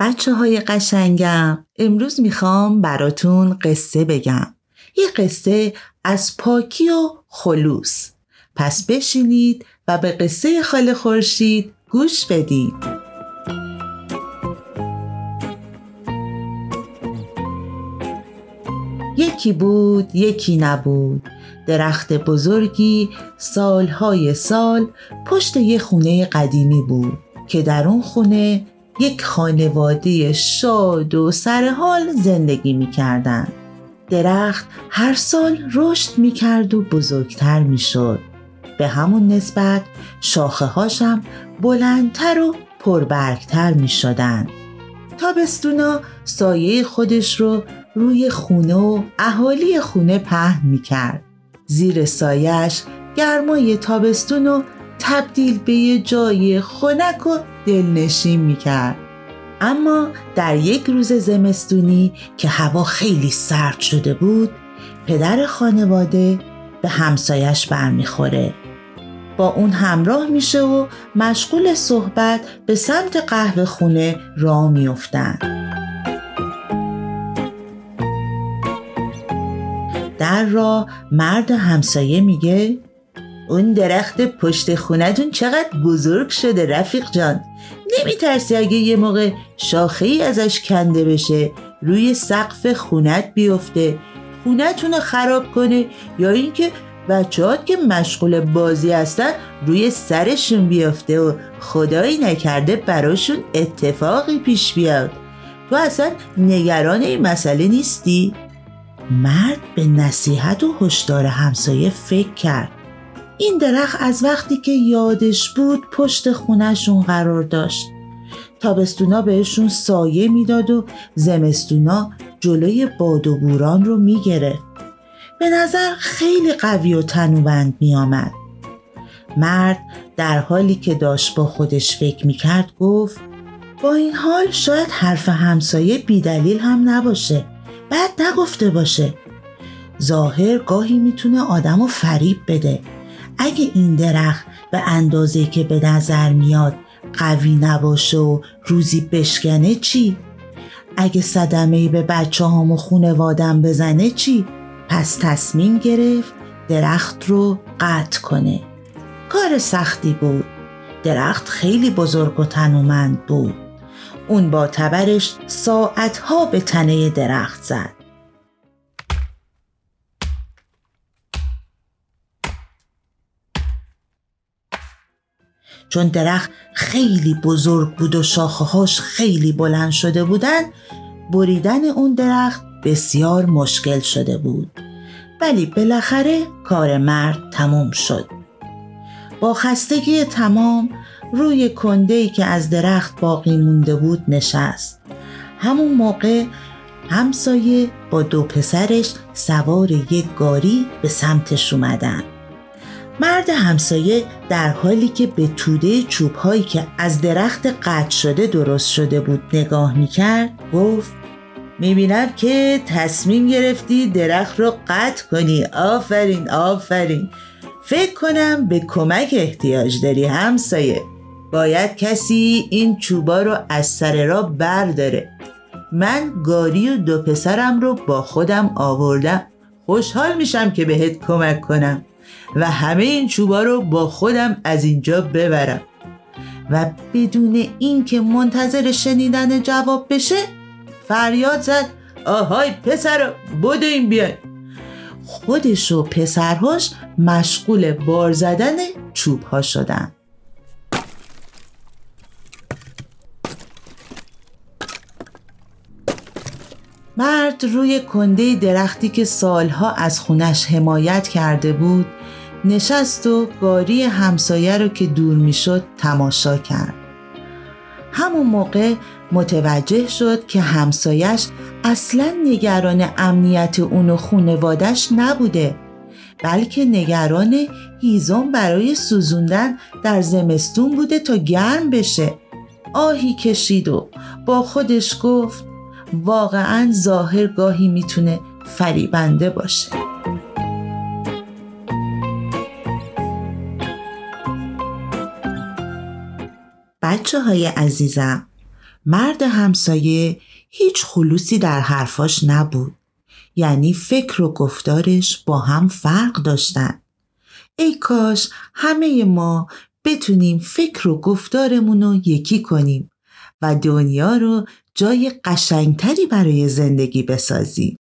بچه های قشنگم امروز می‌خوام براتون قصه بگم. یه قصه از پاکی و خلوص. پس بشینید و به قصه خاله خورشید گوش بدید. یکی بود یکی نبود. درخت بزرگی سالهای سال پشت یه خونه قدیمی بود که در اون خونه یک خانواده شاد و سرحال زندگی می‌کردن درخت هر سال رشد می‌کرد و بزرگتر می‌شد به همون نسبت شاخه هاشم بلندتر و پربرگتر می شدن. تابستونا سایه خودش رو روی خونه و اهالی خونه پهن می کرد. زیر سایش گرمای تابستون رو تبدیل به یه جای خنک و دلنشین می کرد. اما در یک روز زمستونی که هوا خیلی سرد شده بود پدر خانواده به همسایش برمیخوره با اون همراه میشه و مشغول صحبت به سمت قهوه خونه را میفتن در راه مرد همسایه میگه اون درخت پشت خونتون چقدر بزرگ شده رفیق جان. نمیترسی اگه یه موقع شاخه ای ازش کنده بشه روی سقف خونت بیفته. خونتون رو خراب کنه یا اینکه بچه که مشغول بازی هستن روی سرشون بیافته و خدایی نکرده براشون اتفاقی پیش بیاد. تو اصلا نگران این مسئله نیستی؟ مرد به نصیحت و هشدار همسایه فکر کرد. این درخت از وقتی که یادش بود پشت خونهشون قرار داشت. تابستونا بهشون سایه می‌داد و زمستونا جلوی باد و بوران رو می‌گرفت. به نظر خیلی قوی و تنوبند می آمد. مرد در حالی که داشت با خودش فکر می کرد گفت با این حال شاید حرف همسایه بیدلیل هم نباشه. بعد نگفته باشه. ظاهر گاهی می‌تونه آدم رو فریب بده. اگه این درخت به اندازه که به نظر میاد قوی نباشه و روزی بشکنه چی؟ اگه صدمه به بچه هام و خونوادم بزنه چی؟ پس تصمیم گرفت درخت رو قطع کنه کار سختی بود درخت خیلی بزرگ و تنومند بود اون با تبرش ساعتها به تنه درخت زد چون درخت خیلی بزرگ بود و شاخههاش خیلی بلند شده بودن بریدن اون درخت بسیار مشکل شده بود. ولی بالاخره کار مرد تموم شد. با خستگی تمام روی کندهی که از درخت باقی مونده بود نشست. همون موقع همسایه با دو پسرش سوار یک گاری به سمتش اومدن. مرد همسایه در حالی که به توده چوبهایی که از درخت قطع شده درست شده بود نگاه می‌کرد گفت می‌بینم که تصمیم گرفتی درخت رو قطع کنی آفرین آفرین! فکر کنم به کمک احتیاج داری همسایه. باید کسی این چوبا رو از سر را برداره. من گاری و دو پسرم رو با خودم آوردم. خوشحال میشم که بهت کمک کنم. و همه این چوبا رو با خودم از اینجا ببرم. و بدون اینکه منتظر شنیدن جواب بشه فریاد زد آهای پسر بدو این بیای. خودش و پسرهاش مشغول بار زدن چوب ها مرد روی کنده درختی که سالها از خونش حمایت کرده بود نشست و گاری همسایه رو که دور می‌شد تماشا کرد. همون موقع متوجه شد که همسایش اصلا نگران امنیت اون و خونوادش نبوده بلکه نگران هیزم برای سوزوندن در زمستون بوده تا گرم بشه. آهی کشید و با خودش گفت واقعا ظاهر گاهی می‌تونه فریبنده باشه. بچه های عزیزم مرد همسایه هیچ خلوصی در حرفاش نبود. یعنی فکر و گفتارش با هم فرق داشتن. ای کاش همه ما بتونیم فکر و گفتارمون رو یکی کنیم. و دنیا رو جای قشنگتری برای زندگی بسازیم